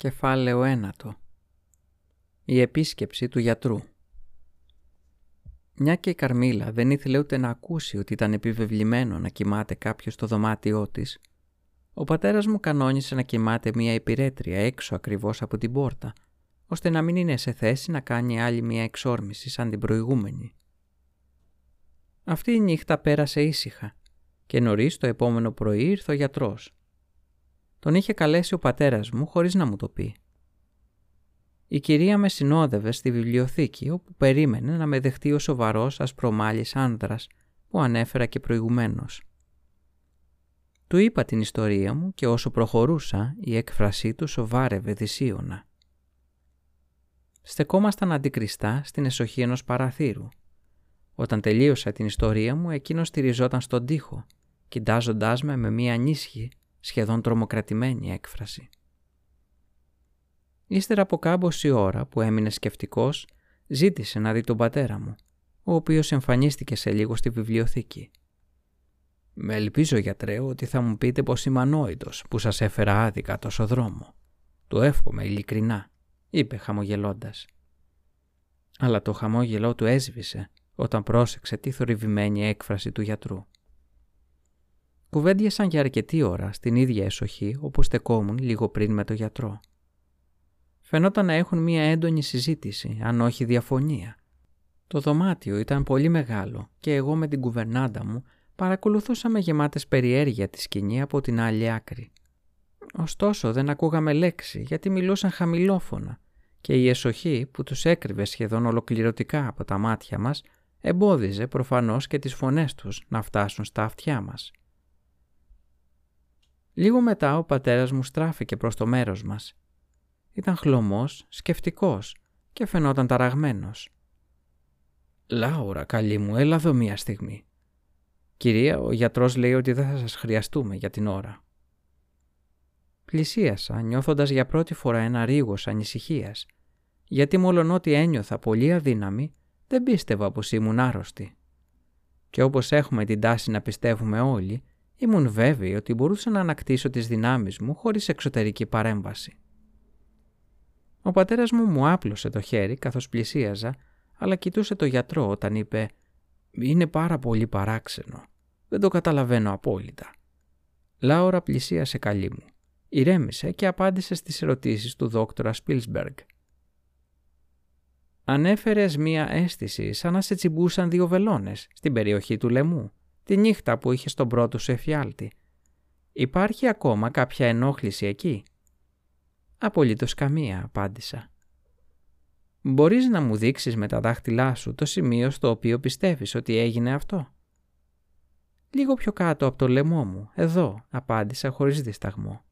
Κεφάλαιο ένατο. Η επίσκεψη του γιατρού. Μια και η Καρμίλα δεν ήθελε ούτε να ακούσει ότι ήταν επιβεβλημένο να κοιμάται κάποιος στο δωμάτιό της, ο πατέρας μου κανόνισε να κοιμάται μια υπηρέτρια έξω ακριβώς από την πόρτα, ώστε να μην είναι σε θέση να κάνει άλλη μια εξόρμηση σαν την προηγούμενη. Αυτή η νύχτα πέρασε ήσυχα και νωρίς το επόμενο πρωί ήρθε ο γιατρός τον είχε καλέσει ο πατέρας μου χωρίς να μου το πει. Η κυρία με συνόδευε στη βιβλιοθήκη όπου περίμενε να με δεχτεί ο σοβαρός ασπρομάλης άνδρας που ανέφερα και προηγουμένως. Του είπα την ιστορία μου και όσο προχωρούσα η έκφρασή του σοβάρευε δυσίωνα. Στεκόμασταν αντικριστά στην εσοχή ενός παραθύρου. Όταν τελείωσα την ιστορία μου εκείνος στηριζόταν στον τοίχο, κοιτάζοντάς με με μία ανίσχυη σχεδόν τρομοκρατημένη έκφραση. Ύστερα από κάμποση ώρα που έμεινε σκεφτικός, ζήτησε να δει τον πατέρα μου, ο οποίος εμφανίστηκε σε λίγο στη βιβλιοθήκη. «Με ελπίζω, γιατρέ, ότι θα μου πείτε πως είμαι ανόητος που σας έφερα άδικα τόσο δρόμο. Το εύχομαι ειλικρινά», είπε χαμογελώντας. Αλλά το χαμόγελό του έσβησε όταν πρόσεξε τη θορυβημένη έκφραση του γιατρού. Κουβέντιασαν για αρκετή ώρα στην ίδια εσοχή όπου στεκόμουν λίγο πριν με το γιατρό. Φαινόταν να έχουν μία έντονη συζήτηση, αν όχι διαφωνία. Το δωμάτιο ήταν πολύ μεγάλο και εγώ με την κουβερνάντα μου παρακολουθούσαμε γεμάτες περιέργεια τη σκηνή από την άλλη άκρη. Ωστόσο δεν ακούγαμε λέξη γιατί μιλούσαν χαμηλόφωνα και η εσοχή που τους έκρυβε σχεδόν ολοκληρωτικά από τα μάτια μας εμπόδιζε προφανώς και τις φωνές τους να φτάσουν στα αυτιά μας. Λίγο μετά ο πατέρας μου στράφηκε προς το μέρος μας. Ήταν χλωμός, σκεφτικός και φαινόταν ταραγμένος. «Λάουρα, καλή μου, έλα εδώ μία στιγμή. Κυρία, ο γιατρός λέει ότι δεν θα σας χρειαστούμε για την ώρα». Πλησίασα, νιώθοντας για πρώτη φορά ένα ρίγος ανησυχίας, γιατί μόλον ότι ένιωθα πολύ αδύναμη, δεν πίστευα πως ήμουν άρρωστη. Και όπως έχουμε την τάση να πιστεύουμε όλοι, Ήμουν βέβαιη ότι μπορούσα να ανακτήσω τις δυνάμεις μου χωρίς εξωτερική παρέμβαση. Ο πατέρας μου μου άπλωσε το χέρι καθώς πλησίαζα, αλλά κοιτούσε το γιατρό όταν είπε «Είναι πάρα πολύ παράξενο. Δεν το καταλαβαίνω απόλυτα». Λάουρα πλησίασε καλή μου. Ηρέμησε και απάντησε στις ερωτήσεις του δόκτωρα Σπίλσμπεργκ. «Ανέφερες μία αίσθηση σαν να σε τσιμπούσαν δύο βελόνες στην περιοχή του λαιμού», τη νύχτα που είχε στον πρώτο σου εφιάλτη. Υπάρχει ακόμα κάποια ενόχληση εκεί; Απολύτως καμία, απάντησα. Μπορείς να μου δείξεις με τα δάχτυλά σου το σημείο στο οποίο πιστεύεις ότι έγινε αυτό; Λίγο πιο κάτω από το λαιμό μου, εδώ, απάντησα χωρίς δισταγμό.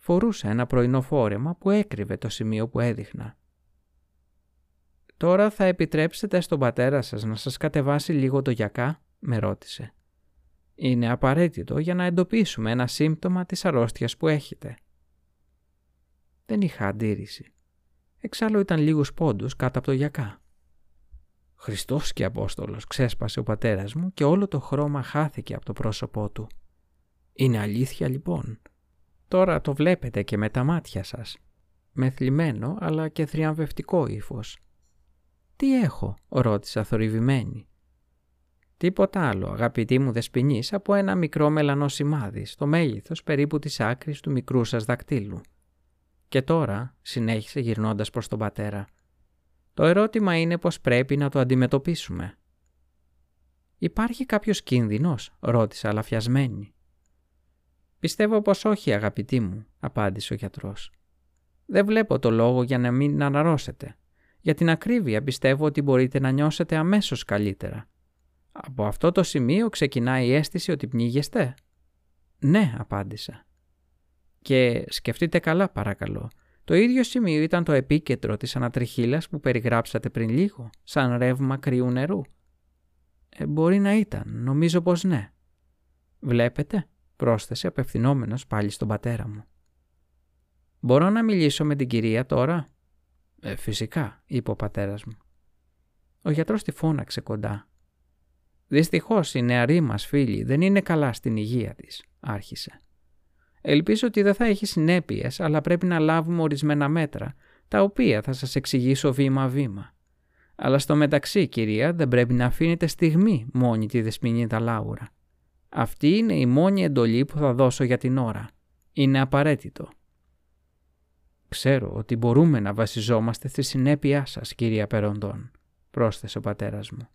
Φορούσα ένα πρωινό φόρεμα που έκρυβε το σημείο που έδειχνα. Τώρα θα επιτρέψετε στον πατέρα σας να σας κατεβάσει λίγο το γιακά; Με ρώτησε. Είναι απαραίτητο για να εντοπίσουμε ένα σύμπτωμα της αρρώστιας που έχετε. Δεν είχα αντίρρηση. Εξάλλου ήταν λίγους πόντους κάτω από το γιακά. Χριστός και Απόστολος ξέσπασε ο πατέρας μου και όλο το χρώμα χάθηκε από το πρόσωπό του. Είναι αλήθεια λοιπόν; Τώρα το βλέπετε και με τα μάτια σας. Με θλιμμένο αλλά και θριαμβευτικό ύφος. «Τι έχω» ρώτησα θορυβημένη. Τίποτα άλλο, αγαπητή μου δεσποινής, από ένα μικρό μελανό σημάδι, στο μέγεθος περίπου της άκρης του μικρού σας δακτύλου. Και τώρα, συνέχισε γυρνώντας προς τον πατέρα, το ερώτημα είναι πως πρέπει να το αντιμετωπίσουμε. «Υπάρχει κάποιος κίνδυνος» ρώτησα αλαφιασμένη. «Πιστεύω πως όχι αγαπητή μου», απάντησε ο γιατρός. «Δεν βλέπω το λόγο για να μην αναρρώσετε. Για την ακρίβεια πιστεύω ότι μπορείτε να νιώσετε αμέσως καλύτερα από αυτό το σημείο ξεκινάει η αίσθηση ότι πνίγεστε. Ναι, απάντησα. Και σκεφτείτε καλά παρακαλώ. Το ίδιο σημείο ήταν το επίκεντρο της ανατριχίλας που περιγράψατε πριν λίγο, σαν ρεύμα κρυού νερού. Ε, μπορεί να ήταν, νομίζω πως ναι. Βλέπετε, πρόσθεσε απευθυνόμενος πάλι στον πατέρα μου. «Μπορώ να μιλήσω με την κυρία τώρα» «Ε, φυσικά», είπε ο πατέρας μου. Ο γιατρός τη φώναξε κοντά Δυστυχώς η νεαρή μας φίλη δεν είναι καλά στην υγεία της, άρχισε. Ελπίζω ότι δεν θα έχει συνέπειες, αλλά πρέπει να λάβουμε ορισμένα μέτρα, τα οποία θα σας εξηγήσω βήμα-βήμα. Αλλά στο μεταξύ, κυρία, δεν πρέπει να αφήνετε στιγμή μόνη τη δεσποινίδα Λάουρα. Αυτή είναι η μόνη εντολή που θα δώσω για την ώρα. Είναι απαραίτητο. «Ξέρω ότι μπορούμε να βασιζόμαστε στη συνέπειά σας, κυρία Περοντών», πρόσθεσε ο πατέρας μου.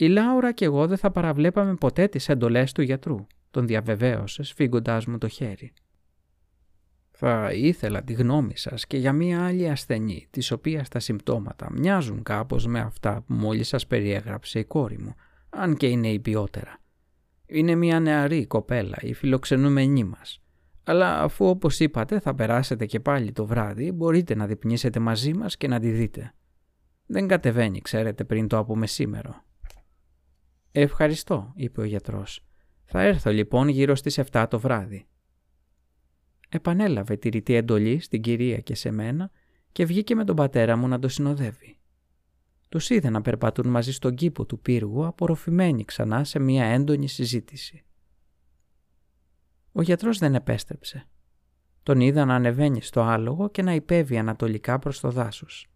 «Η Λάουρα και εγώ δεν θα παραβλέπαμε ποτέ τις εντολές του γιατρού», τον διαβεβαίωσες σφίγγοντάς μου το χέρι. «Θα ήθελα τη γνώμη σας και για μία άλλη ασθενή, της οποίας τα συμπτώματα μοιάζουν κάπως με αυτά που μόλις σας περιέγραψε η κόρη μου, αν και είναι η ποιότερα. Είναι μία νεαρή κοπέλα, η φιλοξενούμενή μας. Αλλά αφού όπως είπατε θα περάσετε και πάλι το βράδυ, μπορείτε να διπνήσετε μαζί μας και να τη δείτε. Δεν κατεβαίνει, ξέρετε, πριν το απομεσήμερο. Ευχαριστώ, είπε ο γιατρός. Θα έρθω λοιπόν γύρω στις 7 το βράδυ. Επανέλαβε τη ρητή εντολή στην κυρία και σε μένα και βγήκε με τον πατέρα μου να το συνοδεύει. Τους είδε να περπατούν μαζί στον κήπο του πύργου απορροφημένοι ξανά σε μια έντονη συζήτηση. Ο γιατρός δεν επέστρεψε. Τον είδα να ανεβαίνει στο άλογο και να υπέβει ανατολικά προς το δάσος.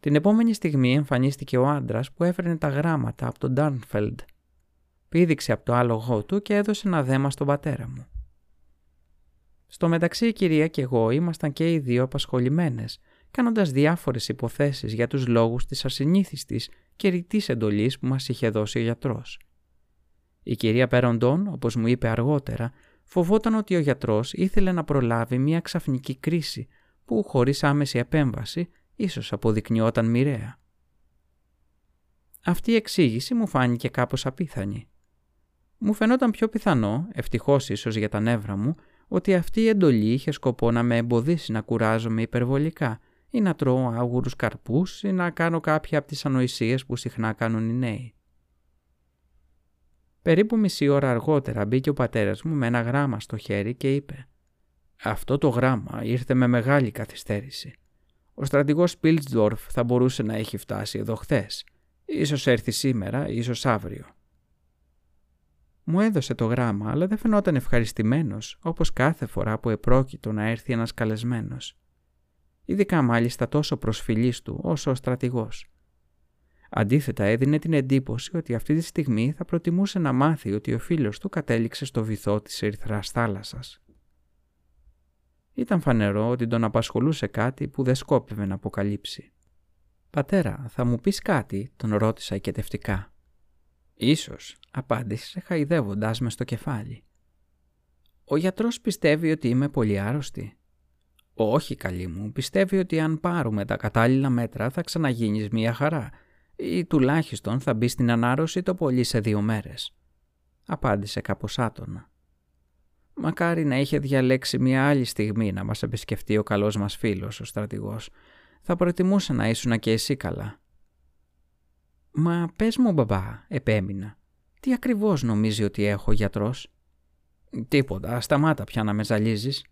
Την επόμενη στιγμή εμφανίστηκε ο άντρας που έφερνε τα γράμματα από τον Ντάρνφελντ. Πήδηξε από το άλογό του και έδωσε ένα δέμα στον πατέρα μου. Στο μεταξύ η κυρία και εγώ ήμασταν και οι δύο απασχολημένες, κάνοντας διάφορες υποθέσεις για τους λόγους της ασυνήθιστης και ρητής εντολής που μας είχε δώσει ο γιατρός. Η κυρία Πέροντον, όπως μου είπε αργότερα, φοβόταν ότι ο γιατρός ήθελε να προλάβει μια ξαφνική κρίση που χωρίς άμεση επέμβαση ίσως αποδεικνυόταν μοιραία. Αυτή η εξήγηση μου φάνηκε κάπως απίθανη. Μου φαινόταν πιο πιθανό, ευτυχώς ίσως για τα νεύρα μου, ότι αυτή η εντολή είχε σκοπό να με εμποδίσει να κουράζομαι υπερβολικά ή να τρώω άγουρους καρπούς ή να κάνω κάποια από τις ανοησίες που συχνά κάνουν οι νέοι. Περίπου μισή ώρα αργότερα μπήκε ο πατέρας μου με ένα γράμμα στο χέρι και είπε «Αυτό το γράμμα ήρθε με μεγάλη καθυστέρηση. Ο στρατηγός Πίλτσδορφ θα μπορούσε να έχει φτάσει εδώ χθες. Ίσως έρθει σήμερα, ίσως αύριο». Μου έδωσε το γράμμα, αλλά δεν φαινόταν ευχαριστημένος, όπως κάθε φορά που επρόκειτο να έρθει ένας καλεσμένος. Ειδικά μάλιστα τόσο προσφυλής του όσο ο στρατηγός. Αντίθετα έδινε την εντύπωση ότι αυτή τη στιγμή θα προτιμούσε να μάθει ότι ο φίλος του κατέληξε στο βυθό της ερυθράς θάλασσας. Ήταν φανερό ότι τον απασχολούσε κάτι που δεν σκόπευε να αποκαλύψει. «Πατέρα, θα μου πεις κάτι» τον ρώτησα οικετευτικά. «Ίσως», απάντησε χαϊδεύοντας με στο κεφάλι. «Ο γιατρός πιστεύει ότι είμαι πολύ άρρωστη». «Όχι, καλή μου, πιστεύει ότι αν πάρουμε τα κατάλληλα μέτρα θα ξαναγίνεις μια χαρά ή τουλάχιστον θα μπει στην ανάρρωση το πολύ σε δύο μέρες. Απάντησε κάπως άτονα. Μακάρι να είχε διαλέξει μια άλλη στιγμή να μας επισκεφτεί ο καλός μας φίλος, ο στρατηγός. Θα προτιμούσα να ήσουν και εσύ καλά. «Μα πες μου μπαμπά», επέμεινα. «Τι ακριβώς νομίζει ότι έχω γιατρός» «Τίποτα, σταμάτα πια να με ζαλίζεις»,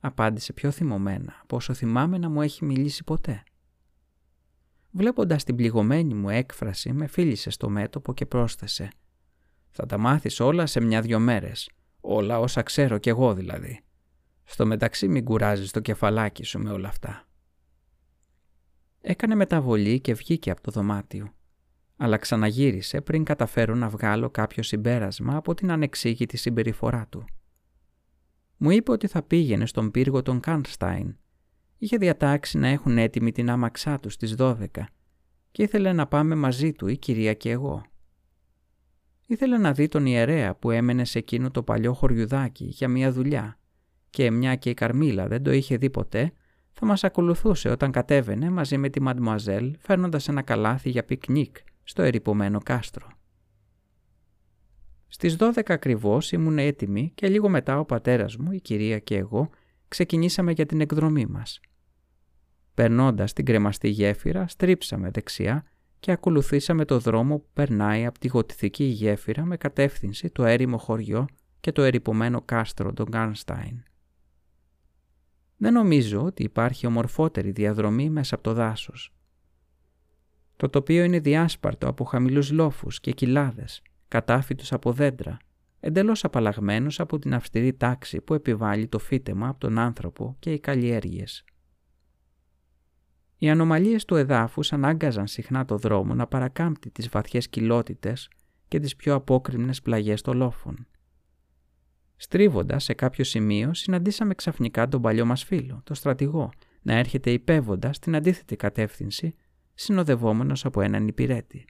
απάντησε πιο θυμωμένα από όσο θυμάμαι να μου έχει μιλήσει ποτέ. Βλέποντας την πληγωμένη μου έκφραση με φίλησε στο μέτωπο και πρόσθεσε «Θα τα μάθεις όλα σε μια-δυο μέρες, όλα όσα ξέρω κι εγώ δηλαδή. Στο μεταξύ μην κουράζεις το κεφαλάκι σου με όλα αυτά». Έκανε μεταβολή και βγήκε από το δωμάτιο, αλλά ξαναγύρισε πριν καταφέρω να βγάλω κάποιο συμπέρασμα από την ανεξήγητη συμπεριφορά του. Μου είπε ότι θα πήγαινε στον πύργο των Κάνσταϊν είχε διατάξει να έχουν έτοιμη την άμαξά τους στις 12 και ήθελε να πάμε μαζί του η κυρία και εγώ. Ήθελε να δει τον ιερέα που έμενε σε εκείνο το παλιό χωριουδάκι για μια δουλειά και μια και η Καρμίλα δεν το είχε δει ποτέ, θα μας ακολουθούσε όταν κατέβαινε μαζί με τη Μαντμουαζέλ φέρνοντας ένα καλάθι για πικνίκ στο ερυπωμένο κάστρο. Στις 12 ακριβώς ήμουν έτοιμη και λίγο μετά ο πατέρας μου, η κυρία και εγώ ξεκινήσαμε για την εκδρομή μας. Περνώντας την κρεμαστή γέφυρα, στρίψαμε δεξιά και ακολουθήσαμε το δρόμο που περνάει από τη γοτιθική γέφυρα με κατεύθυνση το έρημο χωριό και το ερυπωμένο κάστρο των Γκάρνσταϊν. Δεν νομίζω ότι υπάρχει ομορφότερη διαδρομή μέσα από το δάσος. Το τοπίο είναι διάσπαρτο από χαμηλούς λόφους και κοιλάδες, κατάφυτους από δέντρα, εντελώς απαλλαγμένος από την αυστηρή τάξη που επιβάλλει το φύτεμα από τον άνθρωπο και οι καλλιέργειες. Οι ανομαλίες του εδάφους ανάγκαζαν συχνά το δρόμο να παρακάμπτει τις βαθιές κοιλότητες και τις πιο απόκριμνες πλαγιές των λόφων. Στρίβοντας σε κάποιο σημείο συναντήσαμε ξαφνικά τον παλιό μας φίλο, τον στρατηγό, να έρχεται υπέβοντας στην αντίθετη κατεύθυνση, συνοδευόμενος από έναν υπηρέτη.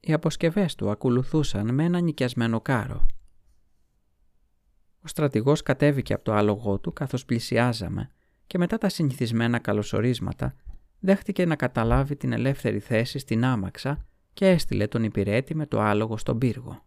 Οι αποσκευές του ακολουθούσαν με ένα νοικιασμένο κάρο. Ο στρατηγός κατέβηκε από το άλογό του καθώς πλησιάζαμε και μετά τα συνηθισμένα καλωσορίσματα δέχτηκε να καταλάβει την ελεύθερη θέση στην άμαξα και έστειλε τον υπηρέτη με το άλογο στον πύργο.